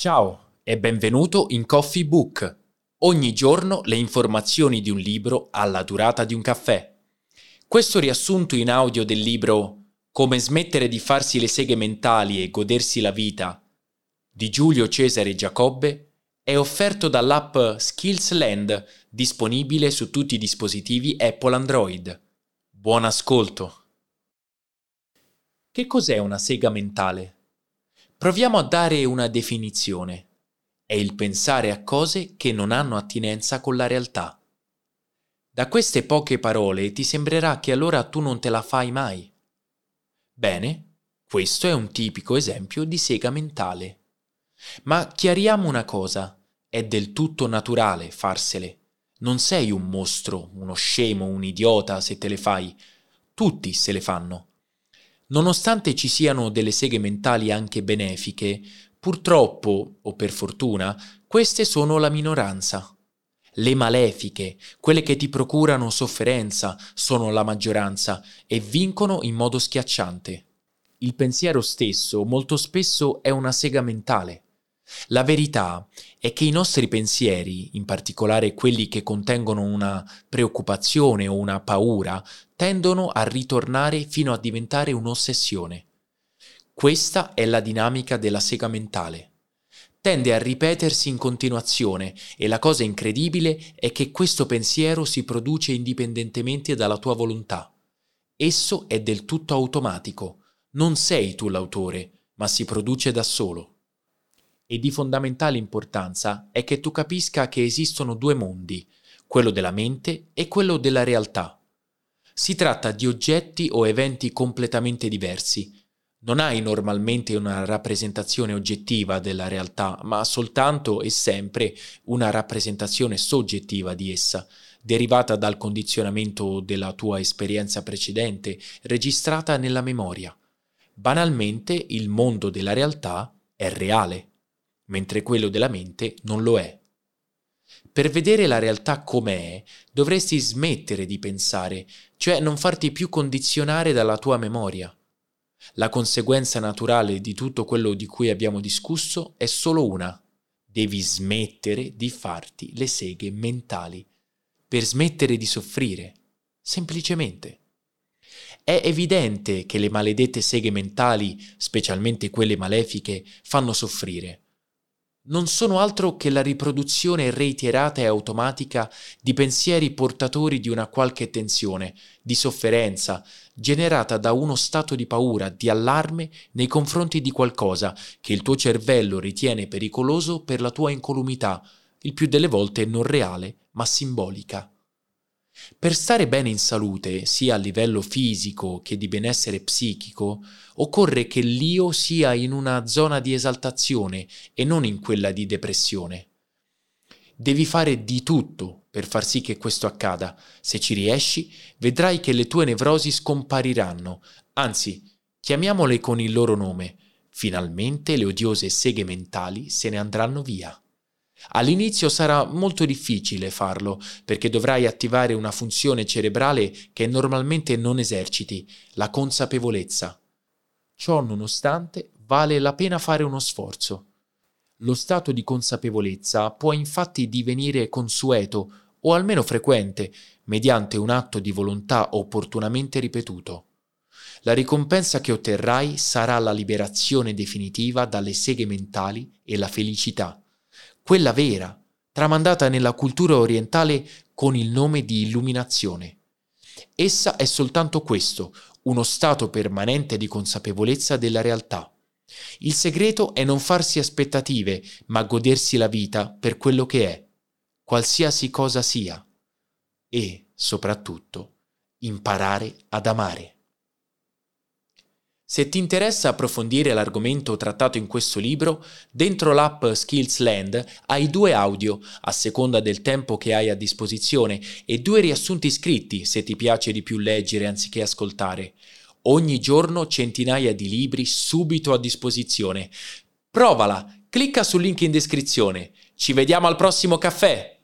Ciao e benvenuto in Coffee Book. Ogni giorno le informazioni di un libro alla durata di un caffè. Questo riassunto in audio del libro Come smettere di farsi le seghe mentali e godersi la vita di Giulio Cesare Giacobbe è offerto dall'app Skillsland disponibile su tutti i dispositivi Apple Android. Buon ascolto. Che cos'è una sega mentale? Proviamo a dare una definizione. È il pensare a cose che non hanno attinenza con la realtà. Da queste poche parole ti sembrerà che allora tu non te la fai mai. Bene, questo è un tipico esempio di sega mentale. Ma chiariamo una cosa, è del tutto naturale farsele. Non sei un mostro, uno scemo, un idiota se te le fai. Tutti se le fanno. Nonostante ci siano delle seghe mentali anche benefiche, purtroppo, o per fortuna, queste sono la minoranza. Le malefiche, quelle che ti procurano sofferenza, sono la maggioranza e vincono in modo schiacciante. Il pensiero stesso molto spesso è una sega mentale. La verità è che i nostri pensieri, in particolare quelli che contengono una preoccupazione o una paura, tendono a ritornare fino a diventare un'ossessione. Questa è la dinamica della sega mentale. Tende a ripetersi in continuazione e la cosa incredibile è che questo pensiero si produce indipendentemente dalla tua volontà. Esso è del tutto automatico, non sei tu l'autore, ma si produce da solo e di fondamentale importanza è che tu capisca che esistono due mondi, quello della mente e quello della realtà. Si tratta di oggetti o eventi completamente diversi. Non hai normalmente una rappresentazione oggettiva della realtà, ma soltanto e sempre una rappresentazione soggettiva di essa, derivata dal condizionamento della tua esperienza precedente, registrata nella memoria. Banalmente il mondo della realtà è reale mentre quello della mente non lo è. Per vedere la realtà com'è, dovresti smettere di pensare, cioè non farti più condizionare dalla tua memoria. La conseguenza naturale di tutto quello di cui abbiamo discusso è solo una. Devi smettere di farti le seghe mentali, per smettere di soffrire, semplicemente. È evidente che le maledette seghe mentali, specialmente quelle malefiche, fanno soffrire non sono altro che la riproduzione reiterata e automatica di pensieri portatori di una qualche tensione, di sofferenza, generata da uno stato di paura, di allarme nei confronti di qualcosa che il tuo cervello ritiene pericoloso per la tua incolumità, il più delle volte non reale, ma simbolica. Per stare bene in salute, sia a livello fisico che di benessere psichico, occorre che l'io sia in una zona di esaltazione e non in quella di depressione. Devi fare di tutto per far sì che questo accada. Se ci riesci, vedrai che le tue nevrosi scompariranno, anzi, chiamiamole con il loro nome. Finalmente le odiose seghe mentali se ne andranno via. All'inizio sarà molto difficile farlo perché dovrai attivare una funzione cerebrale che normalmente non eserciti, la consapevolezza. Ciò nonostante vale la pena fare uno sforzo. Lo stato di consapevolezza può infatti divenire consueto o almeno frequente mediante un atto di volontà opportunamente ripetuto. La ricompensa che otterrai sarà la liberazione definitiva dalle seghe mentali e la felicità quella vera, tramandata nella cultura orientale con il nome di illuminazione. Essa è soltanto questo, uno stato permanente di consapevolezza della realtà. Il segreto è non farsi aspettative, ma godersi la vita per quello che è, qualsiasi cosa sia, e, soprattutto, imparare ad amare. Se ti interessa approfondire l'argomento trattato in questo libro, dentro l'app Skillsland hai due audio, a seconda del tempo che hai a disposizione, e due riassunti scritti, se ti piace di più leggere anziché ascoltare. Ogni giorno centinaia di libri subito a disposizione. Provala, clicca sul link in descrizione. Ci vediamo al prossimo caffè!